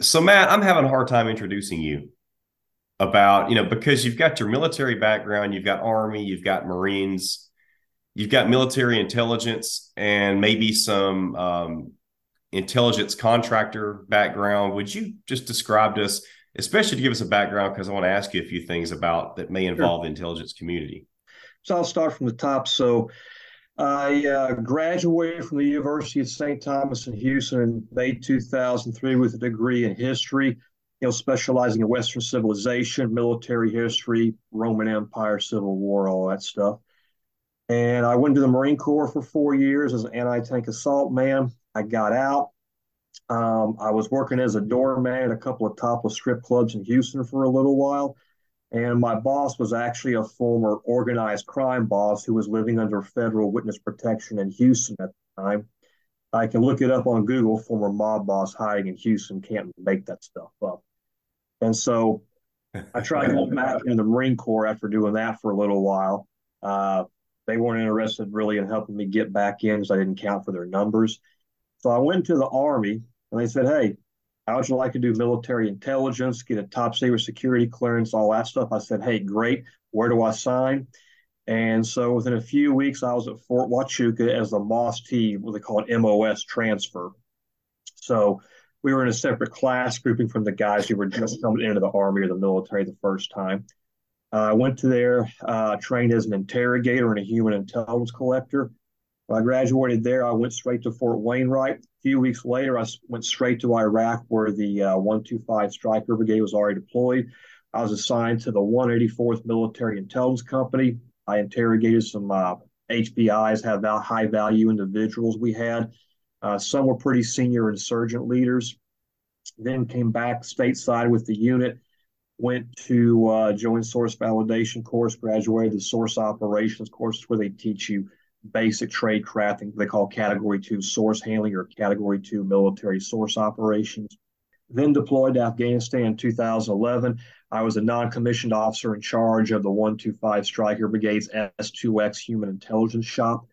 So, Matt, I'm having a hard time introducing you about, you know, because you've got your military background, you've got Army, you've got Marines, you've got military intelligence, and maybe some um, intelligence contractor background. Would you just describe to us, especially to give us a background, because I want to ask you a few things about that may involve sure. the intelligence community? So I'll start from the top. So I uh, graduated from the University of St. Thomas in Houston in May 2003 with a degree in history, you know, specializing in Western civilization, military history, Roman Empire, Civil War, all that stuff. And I went to the Marine Corps for four years as an anti-tank assault man. I got out. Um, I was working as a doorman at a couple of topless strip clubs in Houston for a little while. And my boss was actually a former organized crime boss who was living under federal witness protection in Houston at the time. I can look it up on Google, former mob boss hiding in Houston, can't make that stuff up. And so I tried to go back in the Marine Corps after doing that for a little while. Uh, they weren't interested really in helping me get back in because I didn't count for their numbers. So I went to the Army and they said, hey, how would you like to do military intelligence, get a top secret security clearance, all that stuff? I said, hey, great. Where do I sign? And so within a few weeks, I was at Fort Huachuca as the MOS T, what they call it MOS transfer. So we were in a separate class grouping from the guys who were just coming into the Army or the military the first time. Uh, I went to there, uh, trained as an interrogator and a human intelligence collector. When I graduated there, I went straight to Fort Wainwright. A few weeks later, I went straight to Iraq, where the uh, 125 Stryker Brigade was already deployed. I was assigned to the 184th Military Intelligence Company. I interrogated some uh, HVIs, have high value individuals we had. Uh, some were pretty senior insurgent leaders. Then came back stateside with the unit, went to uh, joint source validation course, graduated the source operations course, where they teach you basic trade crafting they call category two source handling or category two military source operations. Then deployed to Afghanistan in 2011. I was a non-commissioned officer in charge of the 125 Stryker Brigade's S2X Human Intelligence Shop.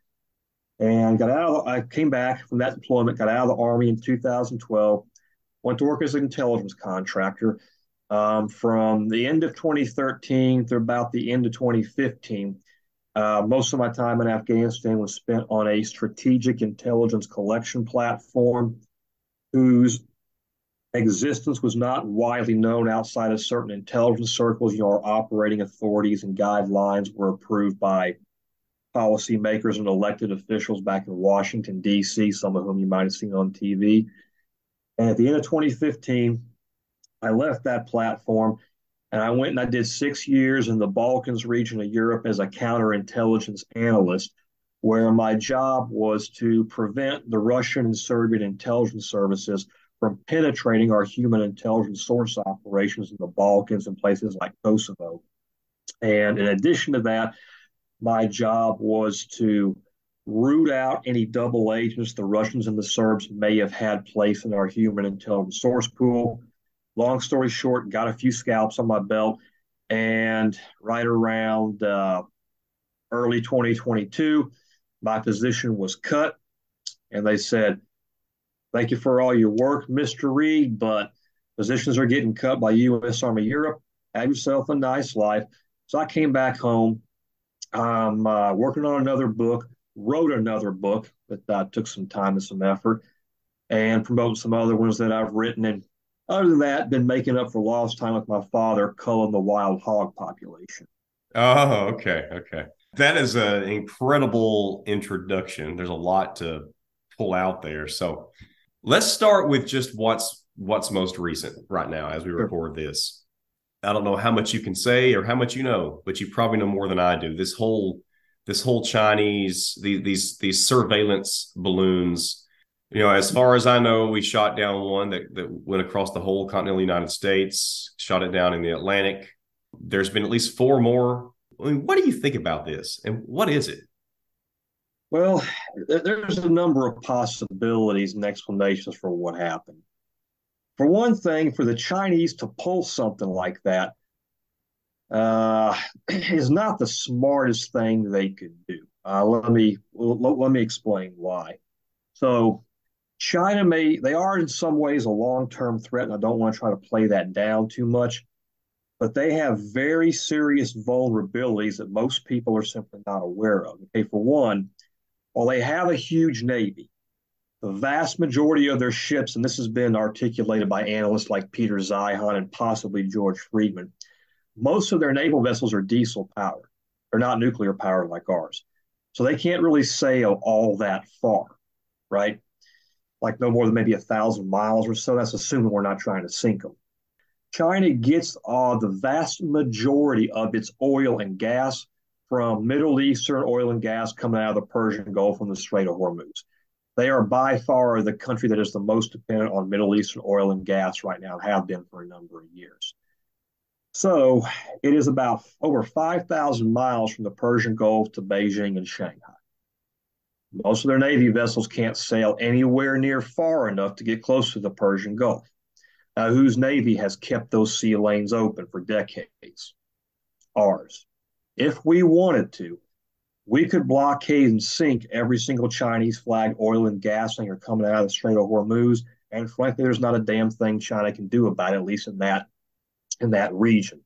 And got out. Of, I came back from that deployment, got out of the Army in 2012, went to work as an intelligence contractor. Um, from the end of 2013 through about the end of 2015, uh, most of my time in Afghanistan was spent on a strategic intelligence collection platform whose existence was not widely known outside of certain intelligence circles. You know, our operating authorities and guidelines were approved by policymakers and elected officials back in Washington, D.C., some of whom you might have seen on TV. And at the end of 2015, I left that platform and I went and I did six years in the Balkans region of Europe as a counterintelligence analyst, where my job was to prevent the Russian and Serbian intelligence services from penetrating our human intelligence source operations in the Balkans and places like Kosovo. And in addition to that, my job was to root out any double agents the Russians and the Serbs may have had placed in our human intelligence source pool long story short, got a few scalps on my belt. And right around uh, early 2022, my position was cut. And they said, Thank you for all your work, Mr. Reed, but positions are getting cut by U.S. Army Europe. Have yourself a nice life. So I came back home. I'm uh, working on another book, wrote another book that uh, took some time and some effort, and promote some other ones that I've written. And other than that, been making up for lost time with my father, culling the wild hog population. Oh, okay, okay. That is an incredible introduction. There's a lot to pull out there. So let's start with just what's what's most recent right now as we sure. record this. I don't know how much you can say or how much you know, but you probably know more than I do. This whole this whole Chinese these these these surveillance balloons you know, as far as I know, we shot down one that, that went across the whole continental United States, shot it down in the Atlantic. There's been at least four more. I mean, what do you think about this and what is it? Well, there's a number of possibilities and explanations for what happened. For one thing, for the Chinese to pull something like that uh, is not the smartest thing they could do. Uh, let me let, let me explain why. So China may, they are in some ways a long term threat, and I don't want to try to play that down too much, but they have very serious vulnerabilities that most people are simply not aware of. Okay, for one, while they have a huge Navy, the vast majority of their ships, and this has been articulated by analysts like Peter Zeihan and possibly George Friedman, most of their naval vessels are diesel powered. They're not nuclear powered like ours. So they can't really sail all that far, right? Like no more than maybe a thousand miles or so. That's assuming we're not trying to sink them. China gets uh, the vast majority of its oil and gas from Middle Eastern oil and gas coming out of the Persian Gulf and the Strait of Hormuz. They are by far the country that is the most dependent on Middle Eastern oil and gas right now, and have been for a number of years. So it is about over 5,000 miles from the Persian Gulf to Beijing and Shanghai. Most of their Navy vessels can't sail anywhere near far enough to get close to the Persian Gulf. Now, whose Navy has kept those sea lanes open for decades? Ours. If we wanted to, we could blockade and sink every single Chinese flag oil and gas tanker coming out of the Strait of Hormuz. And frankly, there's not a damn thing China can do about it, at least in that in that region.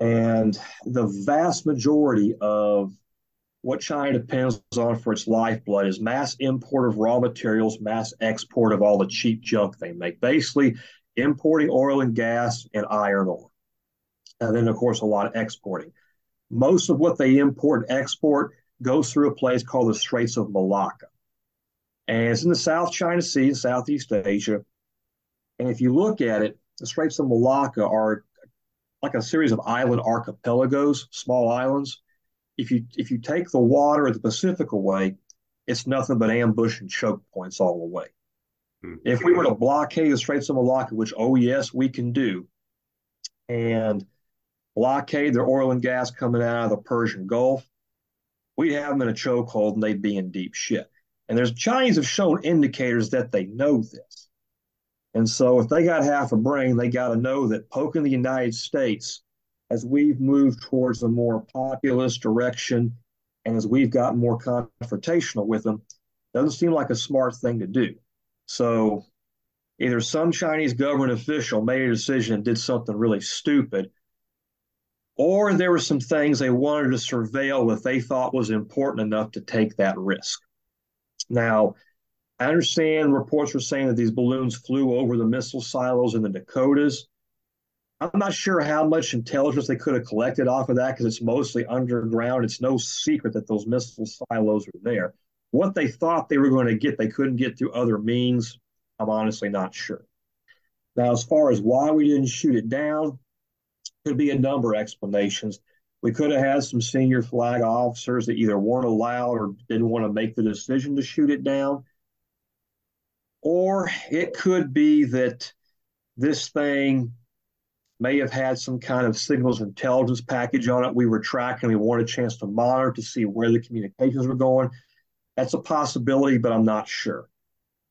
And the vast majority of what China depends on for its lifeblood is mass import of raw materials, mass export of all the cheap junk they make. Basically, importing oil and gas and iron ore. And then, of course, a lot of exporting most of what they import and export goes through a place called the Straits of Malacca. And it's in the South China Sea in Southeast Asia. And if you look at it, the Straits of Malacca are like a series of island archipelagos, small islands. If you if you take the water of the Pacific away, it's nothing but ambush and choke points all the way. Hmm. If we were to blockade the Straits of Malacca, which oh yes we can do, and blockade their oil and gas coming out of the Persian Gulf, we'd have them in a chokehold and they'd be in deep shit. And there's Chinese have shown indicators that they know this. And so if they got half a brain, they got to know that poking the United States as we've moved towards a more populist direction and as we've gotten more confrontational with them, doesn't seem like a smart thing to do. So either some Chinese government official made a decision and did something really stupid, or there were some things they wanted to surveil that they thought was important enough to take that risk. Now, I understand reports were saying that these balloons flew over the missile silos in the Dakotas. I'm not sure how much intelligence they could have collected off of that because it's mostly underground. It's no secret that those missile silos are there. What they thought they were going to get, they couldn't get through other means. I'm honestly not sure. Now, as far as why we didn't shoot it down, could be a number of explanations. We could have had some senior flag officers that either weren't allowed or didn't want to make the decision to shoot it down. Or it could be that this thing may have had some kind of signals intelligence package on it. We were tracking, we wanted a chance to monitor to see where the communications were going. That's a possibility, but I'm not sure.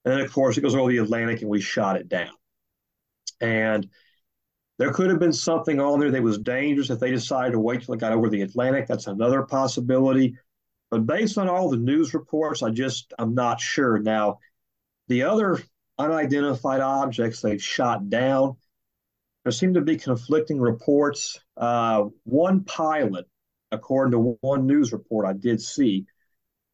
And then, of course, it goes over the Atlantic and we shot it down. And there could have been something on there that was dangerous if they decided to wait till it got over the Atlantic. That's another possibility. But based on all the news reports, I just, I'm not sure. Now, the other unidentified objects they've shot down, there seem to be conflicting reports. Uh, one pilot, according to one news report I did see,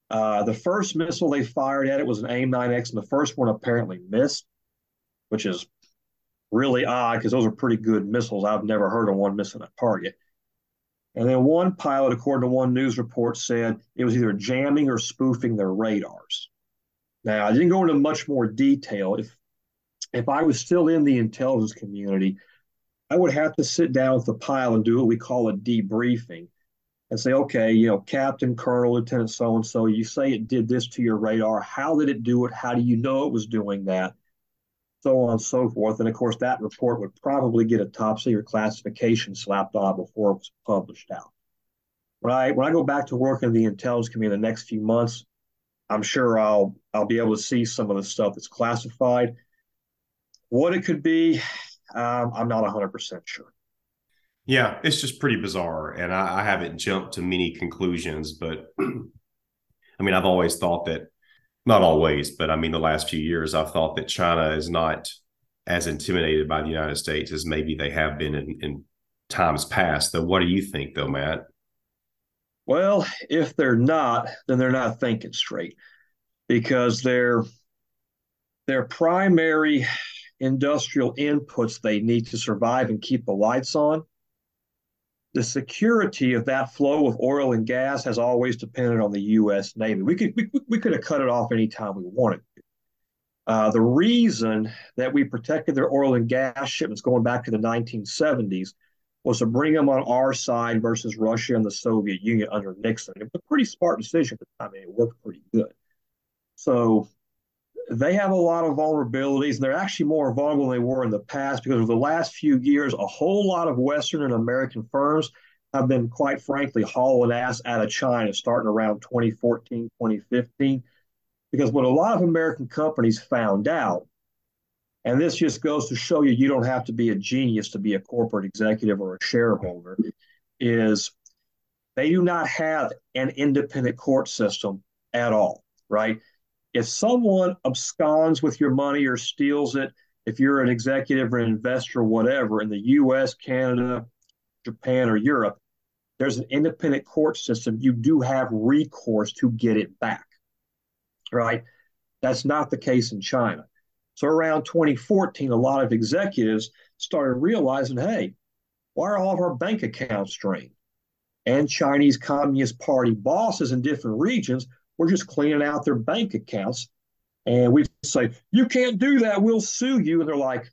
uh, the first missile they fired at it was an AIM-9X, and the first one apparently missed, which is really odd because those are pretty good missiles. I've never heard of one missing a target. And then one pilot, according to one news report, said it was either jamming or spoofing their radars. Now, I didn't go into much more detail. If if I was still in the intelligence community, I would have to sit down with the pilot and do what we call a debriefing and say, okay, you know, Captain, Colonel, Lieutenant, so and so, you say it did this to your radar. How did it do it? How do you know it was doing that? so on and so forth. And of course, that report would probably get a top secret classification slapped on before it was published out. When I when I go back to work in the intelligence community in the next few months, I'm sure I'll I'll be able to see some of the stuff that's classified. What it could be, um, I'm not 100 percent sure. Yeah, it's just pretty bizarre, and I, I haven't jumped to many conclusions, but I mean, I've always thought that Not always, but I mean, the last few years, I've thought that China is not as intimidated by the United States as maybe they have been in, in times past. Though, what do you think, though, Matt? Well, if they're not, then they're not thinking straight because their their primary industrial inputs they need to survive and keep the lights on the security of that flow of oil and gas has always depended on the U.S. Navy. We could we, we could have cut it off anytime we wanted. Uh, the reason that we protected their oil and gas shipments going back to the 1970s was to bring them on our side versus Russia and the Soviet Union under Nixon. It was a pretty smart decision at the time, and it worked pretty good. So they have a lot of vulnerabilities, and they're actually more vulnerable than they were in the past because of the last few years, a whole lot of Western and American firms have been, quite frankly, hauling ass out of China starting around 2014, 2015. Because what a lot of American companies found out, and this just goes to show you you don't have to be a genius to be a corporate executive or a shareholder, is they do not have an independent court system at all, right? If someone absconds with your money or steals it, if you're an executive or an investor or whatever in the US, Canada, Japan, or Europe, there's an independent court system. You do have recourse to get it back, right? That's not the case in China. So around 2014, a lot of executives started realizing, hey, why are all of our bank accounts drained? And Chinese Communist Party bosses in different regions we're just cleaning out their bank accounts. And we say, you can't do that. We'll sue you. And they're like,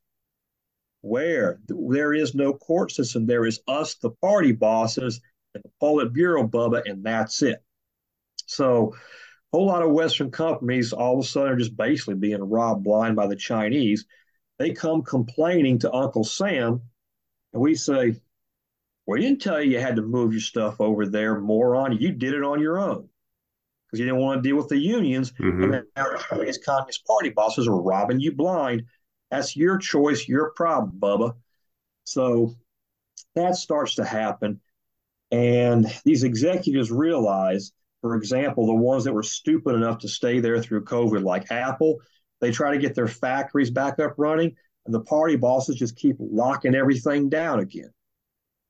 where? There is no court system. There is us, the party bosses, and the Politburo, Bubba, and that's it. So a whole lot of Western companies all of a sudden are just basically being robbed blind by the Chinese. They come complaining to Uncle Sam, and we say, We didn't tell you you had to move your stuff over there, moron. You did it on your own because you didn't want to deal with the unions. Mm-hmm. And then now these Communist Party bosses are robbing you blind. That's your choice, your problem, Bubba. So that starts to happen. And these executives realize, for example, the ones that were stupid enough to stay there through COVID, like Apple, they try to get their factories back up running, and the party bosses just keep locking everything down again.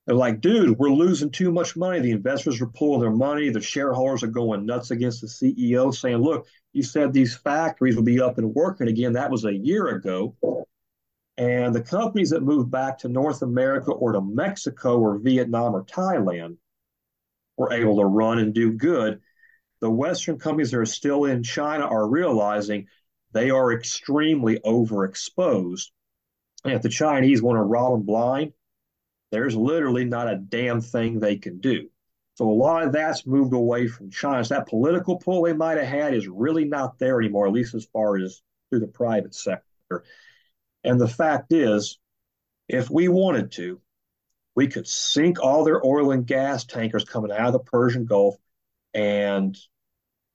They're like, dude, we're losing too much money. The investors are pulling their money. The shareholders are going nuts against the CEO, saying, look, you said these factories will be up and working again. That was a year ago. And the companies that moved back to North America or to Mexico or Vietnam or Thailand were able to run and do good. The Western companies that are still in China are realizing they are extremely overexposed. And if the Chinese want to rob them blind, there's literally not a damn thing they can do. So a lot of that's moved away from China. So that political pull they might have had is really not there anymore, at least as far as through the private sector. And the fact is, if we wanted to, we could sink all their oil and gas tankers coming out of the Persian Gulf, and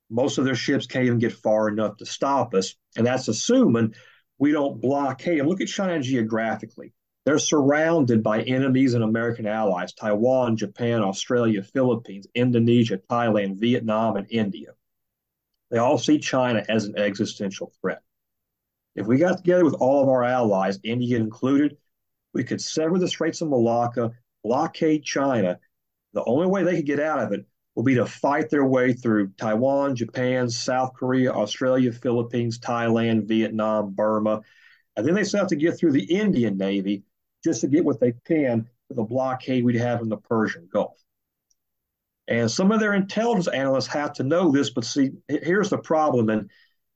most of their ships can't even get far enough to stop us. And that's assuming we don't blockade them. Look at China geographically. They're surrounded by enemies and American allies Taiwan, Japan, Australia, Philippines, Indonesia, Thailand, Vietnam, and India. They all see China as an existential threat. If we got together with all of our allies, India included, we could sever the Straits of Malacca, blockade China. The only way they could get out of it will be to fight their way through Taiwan, Japan, South Korea, Australia, Philippines, Thailand, Vietnam, Burma. And then they still have to get through the Indian Navy just to get what they can for the blockade we'd have in the Persian Gulf. And some of their intelligence analysts have to know this, but see, here's the problem. And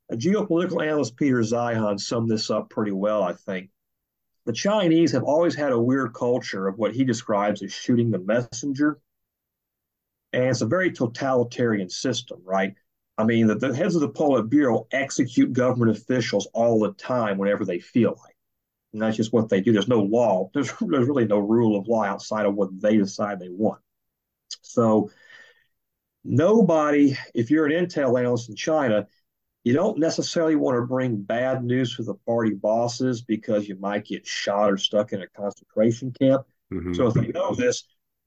a geopolitical analyst, Peter Zeihan, summed this up pretty well, I think. The Chinese have always had a weird culture of what he describes as shooting the messenger. And it's a very totalitarian system, right? I mean, the, the heads of the Politburo execute government officials all the time whenever they feel like. And that's just what they do. There's no law. There's, there's really no rule of law outside of what they decide they want. So nobody, if you're an intel analyst in China, you don't necessarily want to bring bad news to the party bosses because you might get shot or stuck in a concentration camp. Mm-hmm. So if they know this,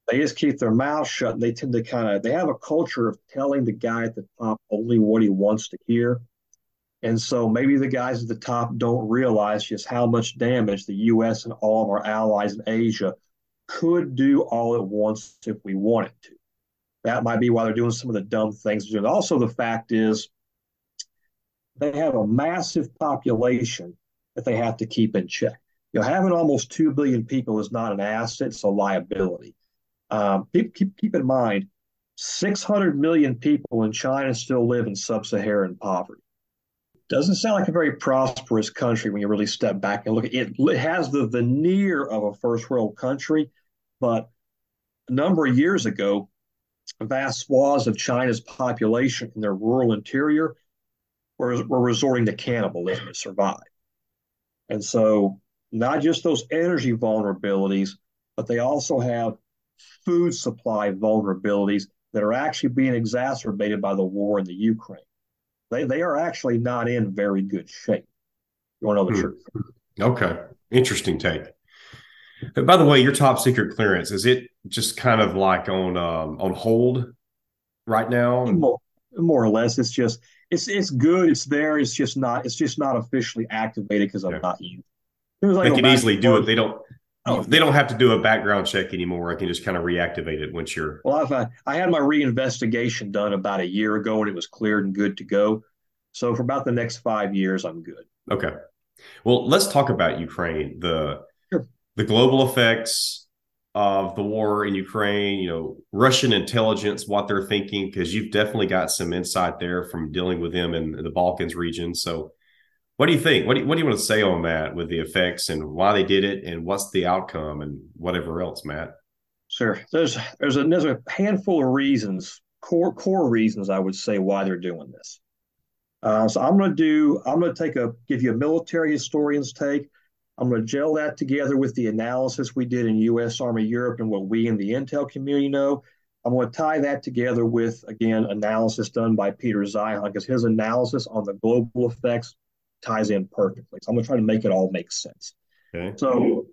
they just keep their mouth shut. And they tend to kind of they have a culture of telling the guy at the top only what he wants to hear. And so maybe the guys at the top don't realize just how much damage the US and all of our allies in Asia could do all at once if we wanted to. That might be why they're doing some of the dumb things. And also, the fact is, they have a massive population that they have to keep in check. You know, having almost 2 billion people is not an asset, it's a liability. Um, keep, keep, keep in mind, 600 million people in China still live in sub Saharan poverty. Doesn't sound like a very prosperous country when you really step back and look at it. It has the veneer of a first world country, but a number of years ago, vast swaths of China's population in their rural interior were, were resorting to cannibalism to survive. And so, not just those energy vulnerabilities, but they also have food supply vulnerabilities that are actually being exacerbated by the war in the Ukraine. They, they are actually not in very good shape. You want to know the hmm. truth? Okay. Interesting take. By the way, your top secret clearance is it just kind of like on um, on hold right now? More, more or less, it's just it's it's good. It's there. It's just not it's just not officially activated because I'm yeah. not you. Like they can easily do it. They don't. Oh, they don't have to do a background check anymore. I can just kind of reactivate it once you're. Well, I've, uh, I had my reinvestigation done about a year ago, and it was cleared and good to go. So for about the next five years, I'm good. Okay. Well, let's talk about Ukraine. The sure. the global effects of the war in Ukraine, you know, Russian intelligence, what they're thinking, because you've definitely got some insight there from dealing with them in the Balkans region. So, what do you think? What do you, what do you want to say on that with the effects and why they did it and what's the outcome and whatever else, Matt? Sure. There's there's a there's a handful of reasons, core core reasons I would say why they're doing this. Uh, so I'm going to do, I'm going to take a, give you a military historian's take. I'm going to gel that together with the analysis we did in U.S. Army Europe and what we in the intel community know. I'm going to tie that together with, again, analysis done by Peter Zeihan, because his analysis on the global effects ties in perfectly. So I'm going to try to make it all make sense. Okay. So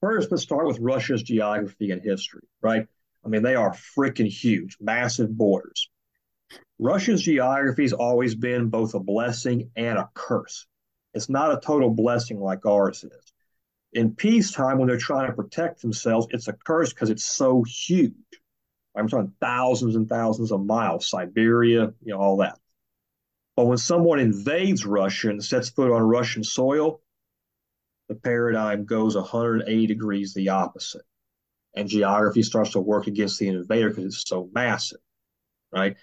first, let's start with Russia's geography and history, right? I mean, they are freaking huge, massive borders. Russia's geography has always been both a blessing and a curse. It's not a total blessing like ours is. In peacetime, when they're trying to protect themselves, it's a curse because it's so huge. I'm talking thousands and thousands of miles, Siberia, you know, all that. But when someone invades Russia and sets foot on Russian soil, the paradigm goes 180 degrees the opposite. And geography starts to work against the invader because it's so massive, right?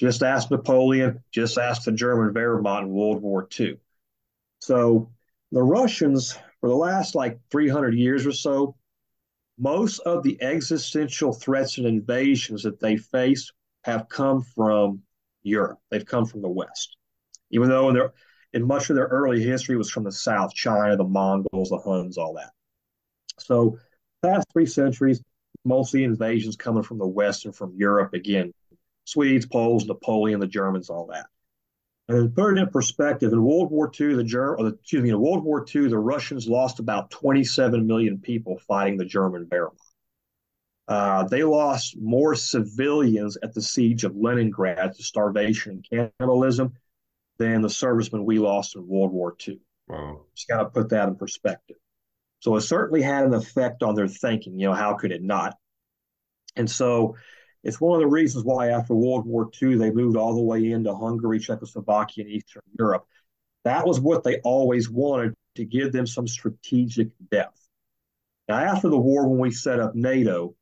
Just ask Napoleon, just ask the German Wehrmacht in World War II. So the Russians, for the last like 300 years or so, most of the existential threats and invasions that they face have come from Europe. They've come from the West. Even though in, their, in much of their early history was from the South, China, the Mongols, the Huns, all that. So past three centuries, mostly invasions coming from the West and from Europe, again, Swedes, Poles, Napoleon, the Germans, all that. And put it in perspective, in World War II, the German, excuse me, in World War II, the Russians lost about 27 million people fighting the German Wehrmacht. Uh, they lost more civilians at the siege of Leningrad to starvation and cannibalism than the servicemen we lost in World War II. Wow. Just got to put that in perspective. So it certainly had an effect on their thinking. You know, how could it not? And so it's one of the reasons why after World War II, they moved all the way into Hungary, Czechoslovakia, and Eastern Europe. That was what they always wanted to give them some strategic depth. Now, after the war, when we set up NATO,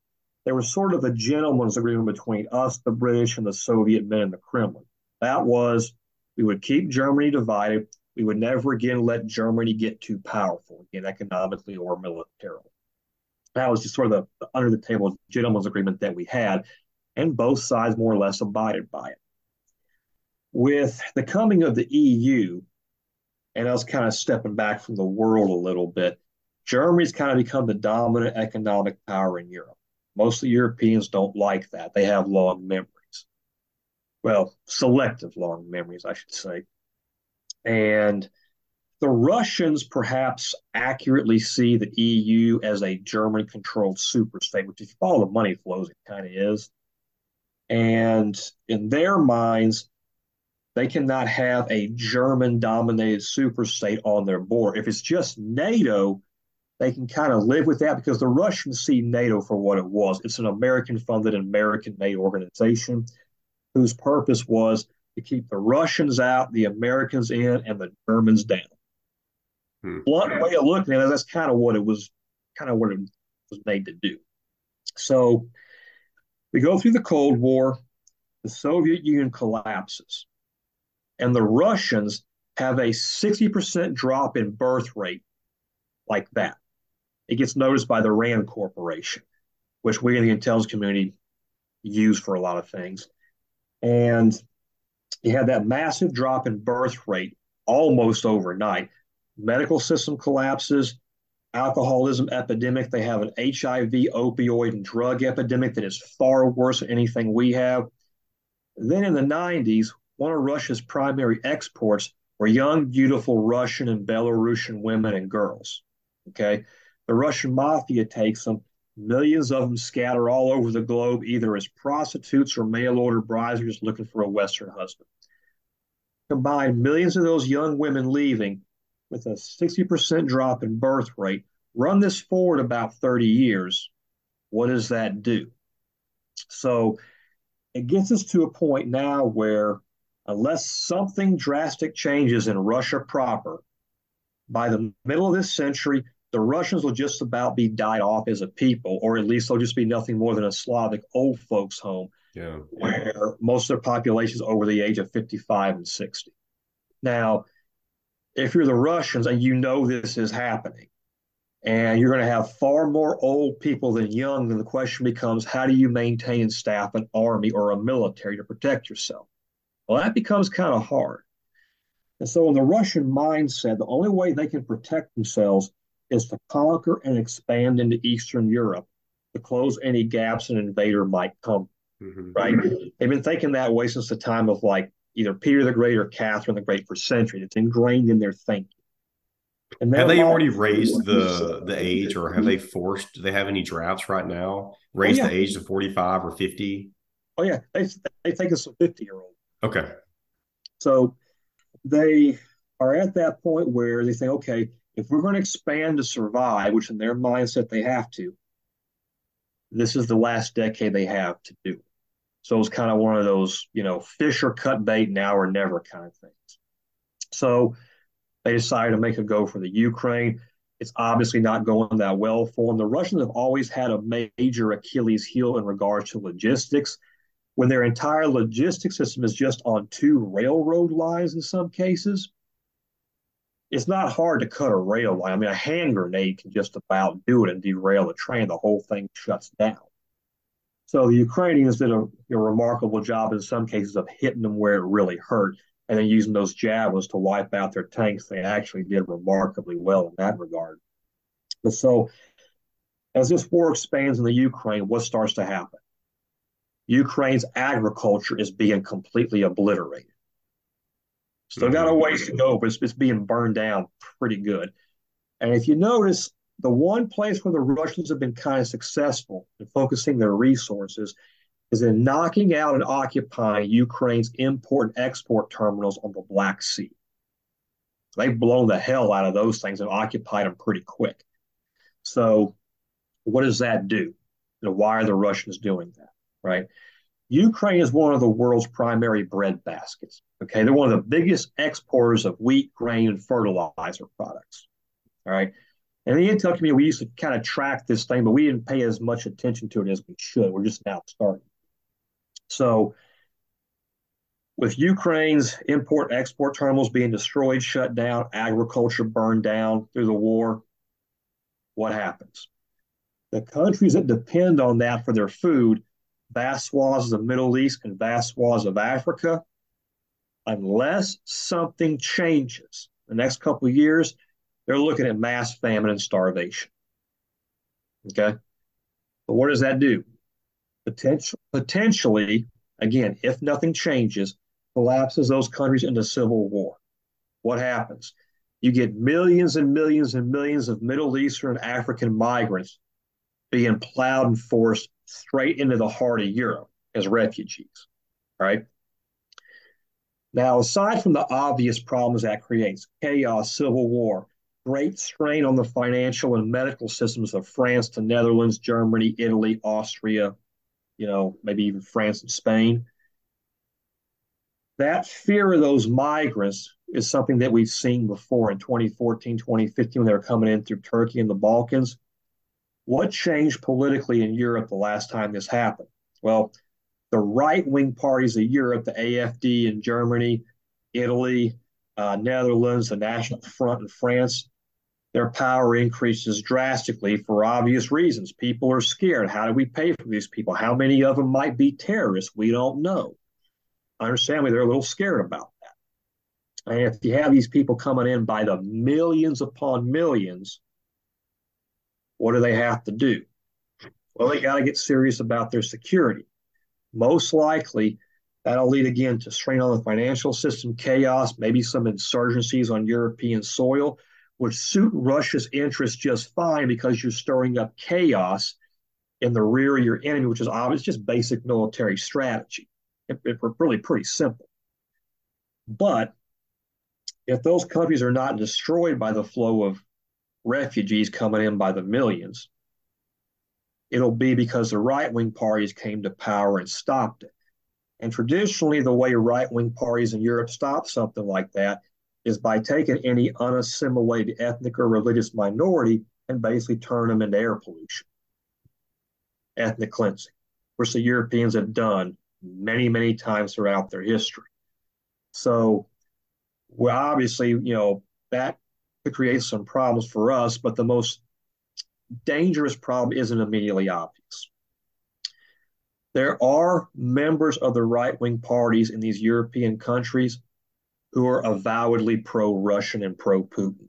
there was sort of a gentleman's agreement between us, the British, and the Soviet men in the Kremlin. That was we would keep Germany divided. We would never again let Germany get too powerful, again, economically or militarily. That was just sort of the under the table gentleman's agreement that we had and both sides more or less abided by it. With the coming of the EU, and us kind of stepping back from the world a little bit, Germany's kind of become the dominant economic power in Europe. Most of the Europeans don't like that. They have long memories. Well, selective long memories, I should say. And the Russians perhaps accurately see the EU as a German controlled superstate, which, if you follow the money flows, it kind of is. And in their minds, they cannot have a German dominated superstate on their board. If it's just NATO, they can kind of live with that because the Russians see NATO for what it was. It's an American funded American made organization whose purpose was to keep the Russians out, the Americans in, and the Germans down. Hmm. Blunt way of looking at it, that's kind of what it was, kind of what it was made to do. So we go through the Cold War, the Soviet Union collapses, and the Russians have a 60% drop in birth rate like that. It gets noticed by the RAND Corporation, which we in the intelligence community use for a lot of things. And you had that massive drop in birth rate almost overnight. Medical system collapses, alcoholism epidemic. They have an HIV, opioid, and drug epidemic that is far worse than anything we have. Then in the 90s, one of Russia's primary exports were young, beautiful Russian and Belarusian women and girls. Okay. The Russian mafia takes them, millions of them scatter all over the globe, either as prostitutes or mail order brides looking for a Western husband. Combine millions of those young women leaving with a 60% drop in birth rate. Run this forward about 30 years. What does that do? So it gets us to a point now where, unless something drastic changes in Russia proper, by the middle of this century, the Russians will just about be died off as a people, or at least they'll just be nothing more than a Slavic old folks' home, yeah. where most of their population is over the age of 55 and 60. Now, if you're the Russians and you know this is happening, and you're going to have far more old people than young, then the question becomes how do you maintain and staff an army or a military to protect yourself? Well, that becomes kind of hard. And so, in the Russian mindset, the only way they can protect themselves is to conquer and expand into Eastern Europe to close any gaps an invader might come. Mm-hmm. Right? They've been thinking that way since the time of like either Peter the Great or Catherine the Great for centuries. It's ingrained in their thinking. And have they already raised the the age, or have they forced? Do they have any drafts right now? Raise oh, yeah. the age to forty five or fifty? Oh yeah, they they think it's a fifty year old. Okay. So they are at that point where they say, okay, if we're going to expand to survive, which in their mindset they have to, this is the last decade they have to do. So it's kind of one of those, you know, fish or cut bait now or never kind of things. So they decided to make a go for the Ukraine. It's obviously not going that well for them. The Russians have always had a major Achilles heel in regards to logistics. When their entire logistics system is just on two railroad lines in some cases, it's not hard to cut a rail line. I mean, a hand grenade can just about do it and derail a train. The whole thing shuts down. So the Ukrainians did a, a, remarkable job in some cases of hitting them where it really hurt and then using those javelins to wipe out their tanks. They actually did remarkably well in that regard. But so as this war expands in the Ukraine, what starts to happen? Ukraine's agriculture is being completely obliterated. Still got a mm-hmm. ways to go, but it's, it's being burned down pretty good. And if you notice, the one place where the Russians have been kind of successful in focusing their resources is in knocking out and occupying Ukraine's import and export terminals on the Black Sea. They've blown the hell out of those things and occupied them pretty quick. So, what does that do? You know, why are the Russians doing that? Right? Ukraine is one of the world's primary bread baskets. Okay, they're one of the biggest exporters of wheat, grain, and fertilizer products. All right. And the intel community, we used to kind of track this thing, but we didn't pay as much attention to it as we should. We're just now starting. So, with Ukraine's import export terminals being destroyed, shut down, agriculture burned down through the war, what happens? The countries that depend on that for their food vast swaths of the Middle East and vast swaths of Africa, unless something changes the next couple of years, they're looking at mass famine and starvation. Okay. But what does that do? Potential, potentially, again, if nothing changes, collapses those countries into civil war. What happens? You get millions and millions and millions of Middle Eastern African migrants being plowed and forced straight into the heart of Europe as refugees, right? Now, aside from the obvious problems that creates chaos, civil war, great strain on the financial and medical systems of France, the Netherlands, Germany, Italy, Austria, you know, maybe even France and Spain. That fear of those migrants is something that we've seen before in 2014, 2015 when they were coming in through Turkey and the Balkans. What changed politically in Europe the last time this happened? Well, the right wing parties of Europe, the AFD in Germany, Italy, uh, Netherlands, the National Front in France, their power increases drastically for obvious reasons. People are scared. How do we pay for these people? How many of them might be terrorists? We don't know. Understandably, they're a little scared about that. And if you have these people coming in by the millions upon millions, what do they have to do? Well, they got to get serious about their security. Most likely, that'll lead again to strain on the financial system, chaos, maybe some insurgencies on European soil which suit Russia's interests just fine because you're stirring up chaos in the rear of your enemy, which is obvious, just basic military strategy. It, it, really pretty simple. But if those countries are not destroyed by the flow of refugees coming in by the millions, it'll be because the right wing parties came to power and stopped it. And traditionally, the way right wing parties in Europe stop something like that is by taking any unassimilated ethnic or religious minority and basically turn them into air pollution, ethnic cleansing, which the Europeans have done many, many times throughout their history. So, well, obviously, you know, that could create some problems for us, but the most dangerous problem isn't immediately obvious. There are members of the right wing parties in these European countries who are avowedly pro Russian and pro Putin.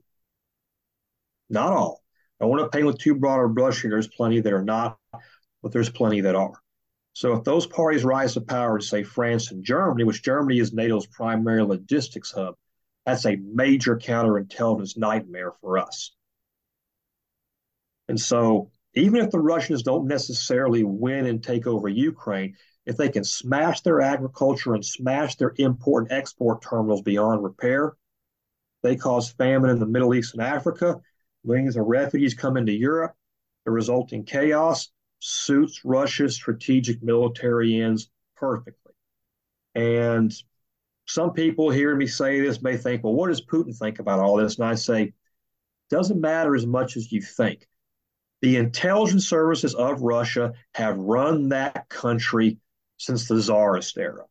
Not all. I want to paint with too broad a brush here. There's plenty that are not, but there's plenty that are. So if those parties rise to power say, France and Germany, which Germany is NATO's primary logistics hub, that's a major counterintelligence nightmare for us. And so even if the Russians don't necessarily win and take over Ukraine, if they can smash their agriculture and smash their import and export terminals beyond repair, they cause famine in the Middle East and Africa. Millions of refugees come into Europe. The resulting chaos suits Russia's strategic military ends perfectly. And some people hearing me say this may think, well, what does Putin think about all this? And I say, doesn't matter as much as you think. The intelligence services of Russia have run that country since the czarist era.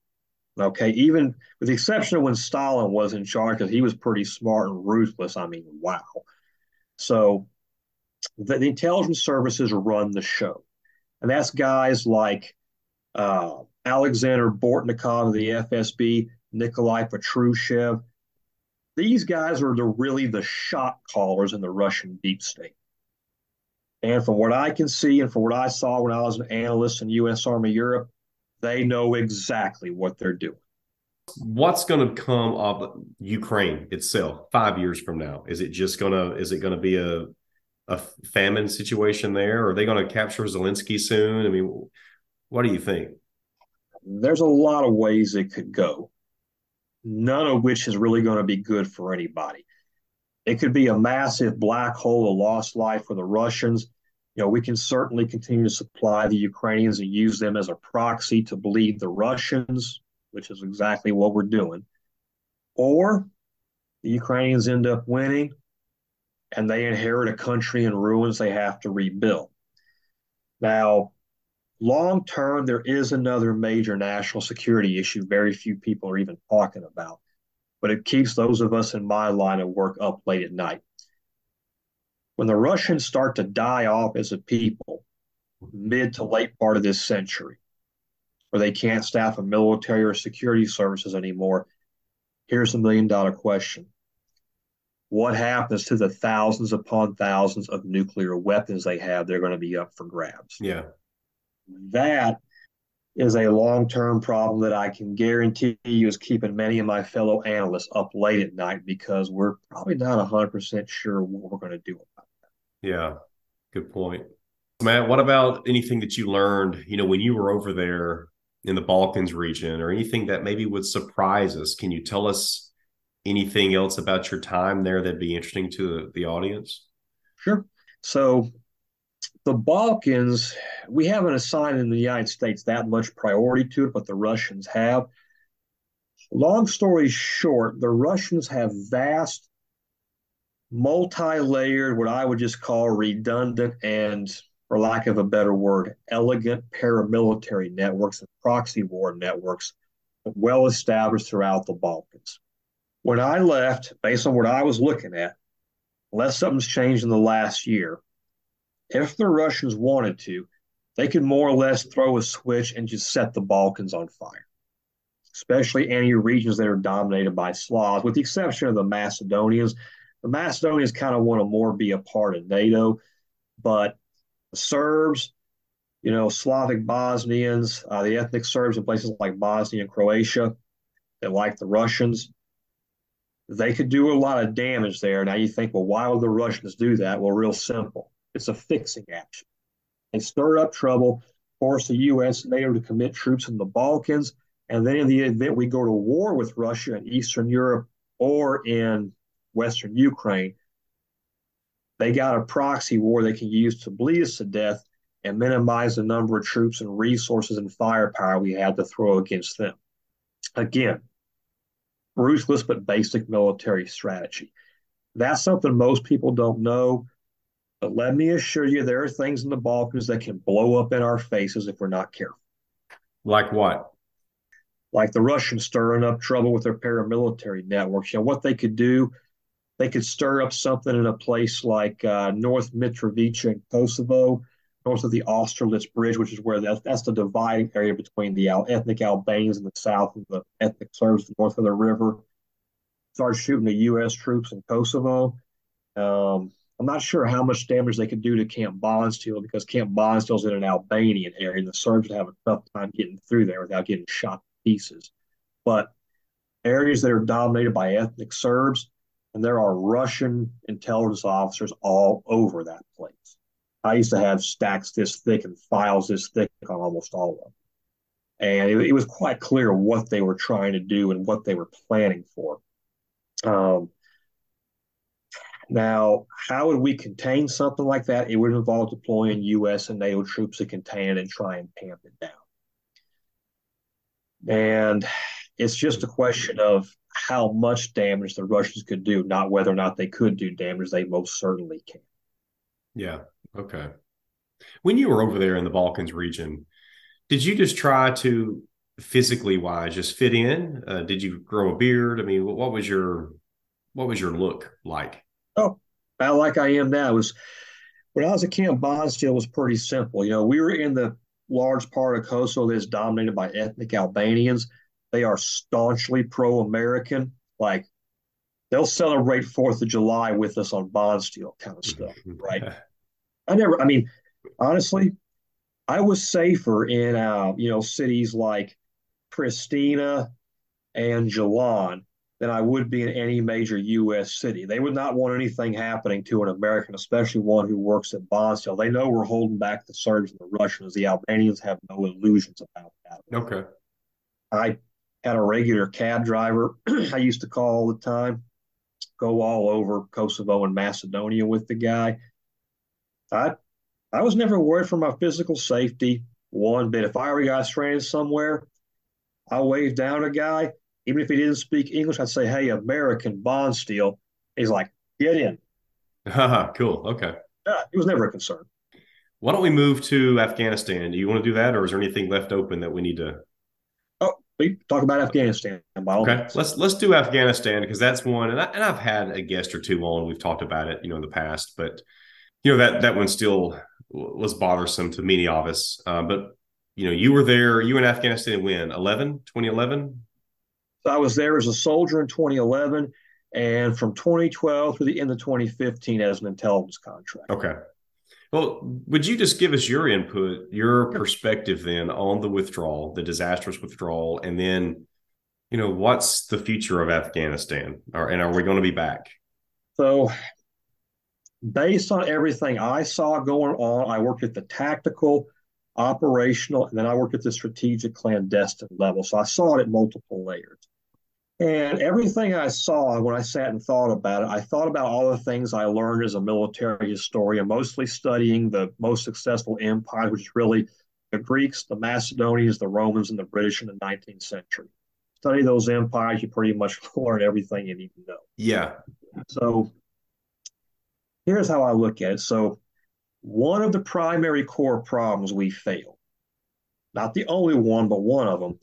Okay, even with the exception of when Stalin was in charge, because he was pretty smart and ruthless. I mean, wow. So the, the intelligence services run the show. And that's guys like uh, Alexander Bortnikov of the FSB, Nikolai Patrushev. These guys are the really the shot callers in the Russian deep state. And from what I can see, and from what I saw when I was an analyst in U.S. Army Europe, they know exactly what they're doing. What's going to come of Ukraine itself five years from now? Is it just going to is it going to be a a famine situation there? Are they going to capture Zelensky soon? I mean, what do you think? There's a lot of ways it could go, none of which is really going to be good for anybody. It could be a massive black hole, a lost life for the Russians you know, we can certainly continue to supply the Ukrainians and use them as a proxy to bleed the Russians, which is exactly what we're doing. Or the Ukrainians end up winning and they inherit a country in ruins they have to rebuild. Now, long term, there is another major national security issue very few people are even talking about, but it keeps those of us in my line of work up late at night when the Russians start to die off as a people, mid to late part of this century, where they can't staff a military or security services anymore, here's a million dollar question. What happens to the thousands upon thousands of nuclear weapons they have? They're going to be up for grabs. Yeah. That is a long term problem that I can guarantee you is keeping many of my fellow analysts up late at night because we're probably not 100% sure what we're going to do about that. Yeah, good point. Matt, what about anything that you learned, you know, when you were over there in the Balkans region or anything that maybe would surprise us? Can you tell us anything else about your time there that'd be interesting to the audience? Sure. So the Balkans, we haven't assigned in the United States that much priority to it, but the Russians have. Long story short, the Russians have vast, multi layered, what I would just call redundant and, for lack of a better word, elegant paramilitary networks and proxy war networks well established throughout the Balkans. When I left, based on what I was looking at, unless something's changed in the last year, if the Russians wanted to, they could more or less throw a switch and just set the Balkans on fire, especially any regions that are dominated by Slavs, with the exception of the Macedonians. The Macedonians kind of want to more be a part of NATO, but the Serbs, you know, Slavic Bosnians, uh, the ethnic Serbs in places like Bosnia and Croatia they like the Russians, they could do a lot of damage there. Now you think, well, why would the Russians do that? Well, real simple it's a fixing action. They stir up trouble, force the U.S. NATO to commit troops in the Balkans, and then in the event we go to war with Russia in Eastern Europe or in Western Ukraine, they got a proxy war they can use to bleed us to death and minimize the number of troops and resources and firepower we had to throw against them. Again, ruthless but basic military strategy. That's something most people don't know. But let me assure you, there are things in the Balkans that can blow up in our faces if we're not careful. Like what? Like the Russians stirring up trouble with their paramilitary networks. You know, what they could do, they could stir up something in a place like uh, North Mitrovica in Kosovo, north of the Austerlitz Bridge, which is where that's, that's the dividing area between the ethnic Albanians in the south and the ethnic Serbs north of the river. Start shooting the U.S. troops in Kosovo. Um, I'm not sure how much damage they could do to Camp Bondsteel because Camp Bondsteel's in an Albanian area, and the Serbs would have a tough time getting through there without getting shot to pieces. But areas that are dominated by ethnic Serbs, and there are Russian intelligence officers all over that place. I used to have stacks this thick and files this thick on almost all of them. And it, it was quite clear what they were trying to do and what they were planning for. Um, now, how would we contain something like that? It would involve deploying U.S. and NATO troops to contain it and try and tamp it down. And it's just a question of how much damage the Russians could do, not whether or not they could do damage. They most certainly can. Yeah. Okay. When you were over there in the Balkans region, did you just try to physically wise just fit in? Uh, did you grow a beard? I mean, what was your what was your look like? Oh, about like I am now. It was when I was at Camp Bondsteel was pretty simple. You know, we were in the large part of Kosovo that's dominated by ethnic Albanians. They are staunchly pro-American. Like they'll celebrate Fourth of July with us on Bondsteel kind of stuff, right? I never. I mean, honestly, I was safer in uh, you know cities like Pristina and Gjilan than I would be in any major U.S. city. They would not want anything happening to an American, especially one who works at Bondsteel. They know we're holding back the Serbs and the Russians. The Albanians have no illusions about that. Okay. I had a regular cab driver I used to call all the time, go all over Kosovo and Macedonia with the guy. I I was never worried for my physical safety one bit. If I ever got stranded somewhere, I waved down a guy even if he didn't speak English, I'd say, "Hey, American Bondsteel. He's like, "Get in." cool. Okay. Yeah, it was never a concern. Why don't we move to Afghanistan? Do you want to do that, or is there anything left open that we need to? Oh, we talk about Afghanistan. okay, means. let's let's do Afghanistan because that's one, and, I, and I've had a guest or two on. We've talked about it, you know, in the past, but you know that that one still was bothersome to many of us. Uh, but you know, you were there. You in Afghanistan when 11, 2011? So I was there as a soldier in 2011 and from 2012 through the end of 2015 as an intelligence contract. Okay. Well, would you just give us your input, your perspective then on the withdrawal, the disastrous withdrawal, and then, you know, what's the future of Afghanistan? Or, and are we going to be back? So, based on everything I saw going on, I worked at the tactical, operational, and then I worked at the strategic clandestine level. So I saw it at multiple layers. And everything I saw when I sat and thought about it, I thought about all the things I learned as a military historian, mostly studying the most successful empires, which is really the Greeks, the Macedonians, the Romans, and the British in the 19th century. Study those empires, you pretty much learn everything you need to know. Yeah. So here's how I look at it. So one of the primary core problems we fail, not the only one, but one of them,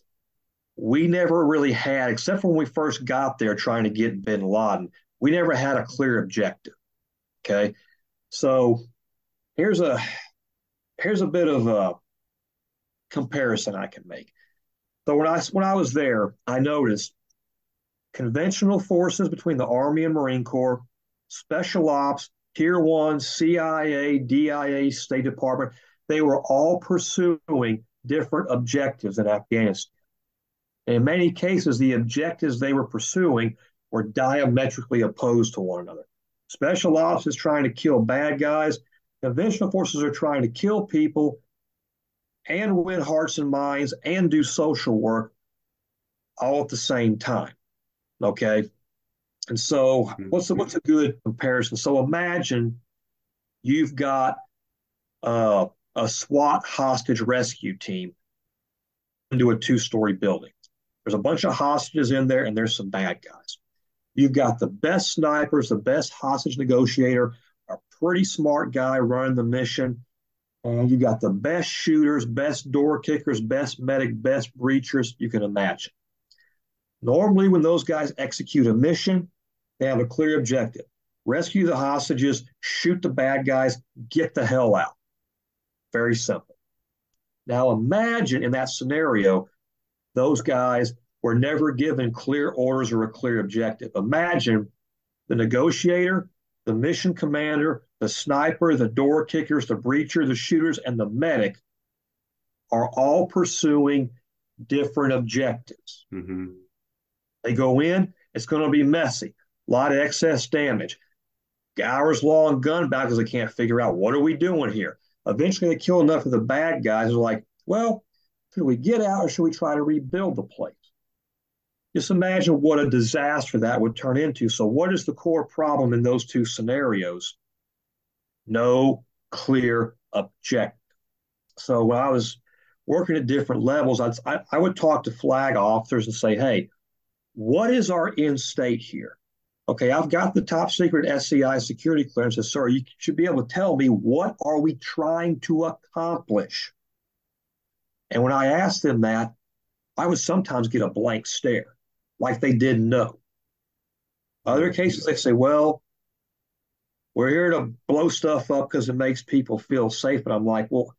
we never really had, except when we first got there trying to get bin Laden, we never had a clear objective. Okay. So here's a here's a bit of a comparison I can make. So when I when I was there, I noticed conventional forces between the Army and Marine Corps, special ops, Tier One, CIA, DIA, State Department, they were all pursuing different objectives in Afghanistan. In many cases, the objectives they were pursuing were diametrically opposed to one another. Special ops is trying to kill bad guys. Conventional forces are trying to kill people and win hearts and minds and do social work all at the same time. Okay. And so what's a, what's a good comparison? So imagine you've got uh, a SWAT hostage rescue team into a two-story building. There's a bunch of hostages in there, and there's some bad guys. You've got the best snipers, the best hostage negotiator, a pretty smart guy running the mission, and you've got the best shooters, best door kickers, best medic, best breachers you can imagine. Normally, when those guys execute a mission, they have a clear objective rescue the hostages, shoot the bad guys, get the hell out. Very simple. Now, imagine in that scenario, those guys were never given clear orders or a clear objective. Imagine the negotiator, the mission commander, the sniper, the door kickers, the breacher, the shooters, and the medic are all pursuing different objectives. Mm-hmm. They go in, it's going to be messy, a lot of excess damage, hours long gun battle because they can't figure out what are we doing here. Eventually, they kill enough of the bad guys. They're like, well, should we get out or should we try to rebuild the place? Just imagine what a disaster that would turn into. So, what is the core problem in those two scenarios? No clear objective. So, when I was working at different levels, I'd, I, I would talk to flag officers and say, hey, what is our end state here? Okay, I've got the top secret SCI security clearance. Sir, you should be able to tell me what are we trying to accomplish? And when I asked them that, I would sometimes get a blank stare, like they didn't know. Other mm-hmm. cases, they say, well, we're here to blow stuff up because it makes people feel safe. But I'm like, well,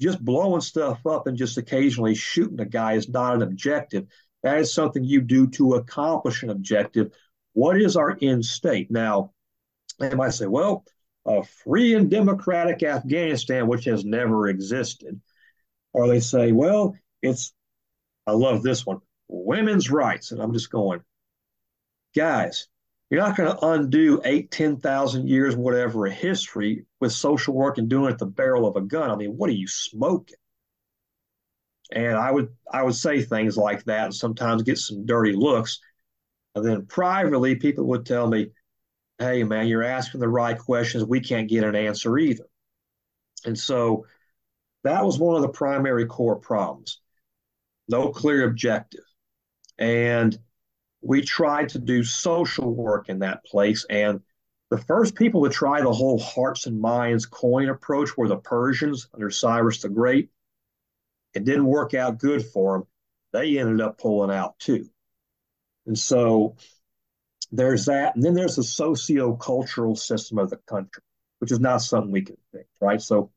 just blowing stuff up and just occasionally shooting a guy is not an objective. That is something you do to accomplish an objective. What is our end state? Now, they might say, well, a free and democratic Afghanistan, which has never existed. Or they say, well, it's, I love this one, women's rights. And I'm just going, guys, you're not going to undo eight, 10,000 years, whatever, of history with social work and doing it at the barrel of a gun. I mean, what are you smoking? And I would I would say things like that and sometimes get some dirty looks. And then privately, people would tell me, hey, man, you're asking the right questions. We can't get an answer either. And so that was one of the primary core problems. No clear objective. And we tried to do social work in that place. And the first people to try the whole hearts and minds COIN approach were the Persians under Cyrus the Great. It didn't work out good for them. They ended up pulling out too. And so there's that. And then there's the socio-cultural system of the country, which is not something we can fix, right? So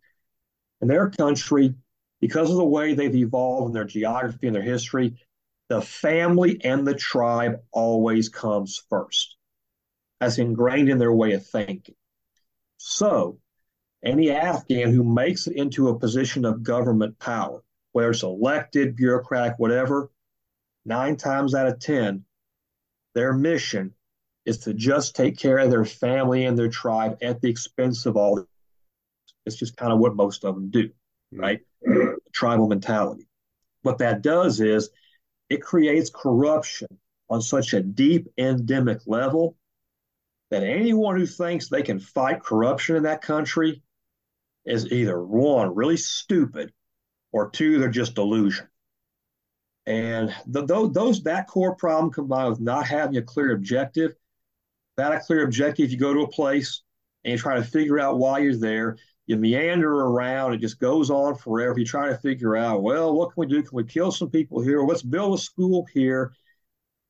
in their country, because of the way they've evolved in their geography and their history, the family and the tribe always comes first. That's ingrained in their way of thinking. So, any Afghan who makes it into a position of government power, whether it's elected, bureaucratic, whatever, nine times out of 10, their mission is to just take care of their family and their tribe at the expense of all it's just kind of what most of them do, mm. right? tribal mentality. What that does is it creates corruption on such a deep endemic level that anyone who thinks they can fight corruption in that country is either one, really stupid, or two, they're just delusion. And the, those that core problem combined with not having a clear objective, that a clear objective, you go to a place and you try to figure out why you're there. You meander around, it just goes on forever. You try to figure out, well, what can we do? Can we kill some people here? Let's build a school here.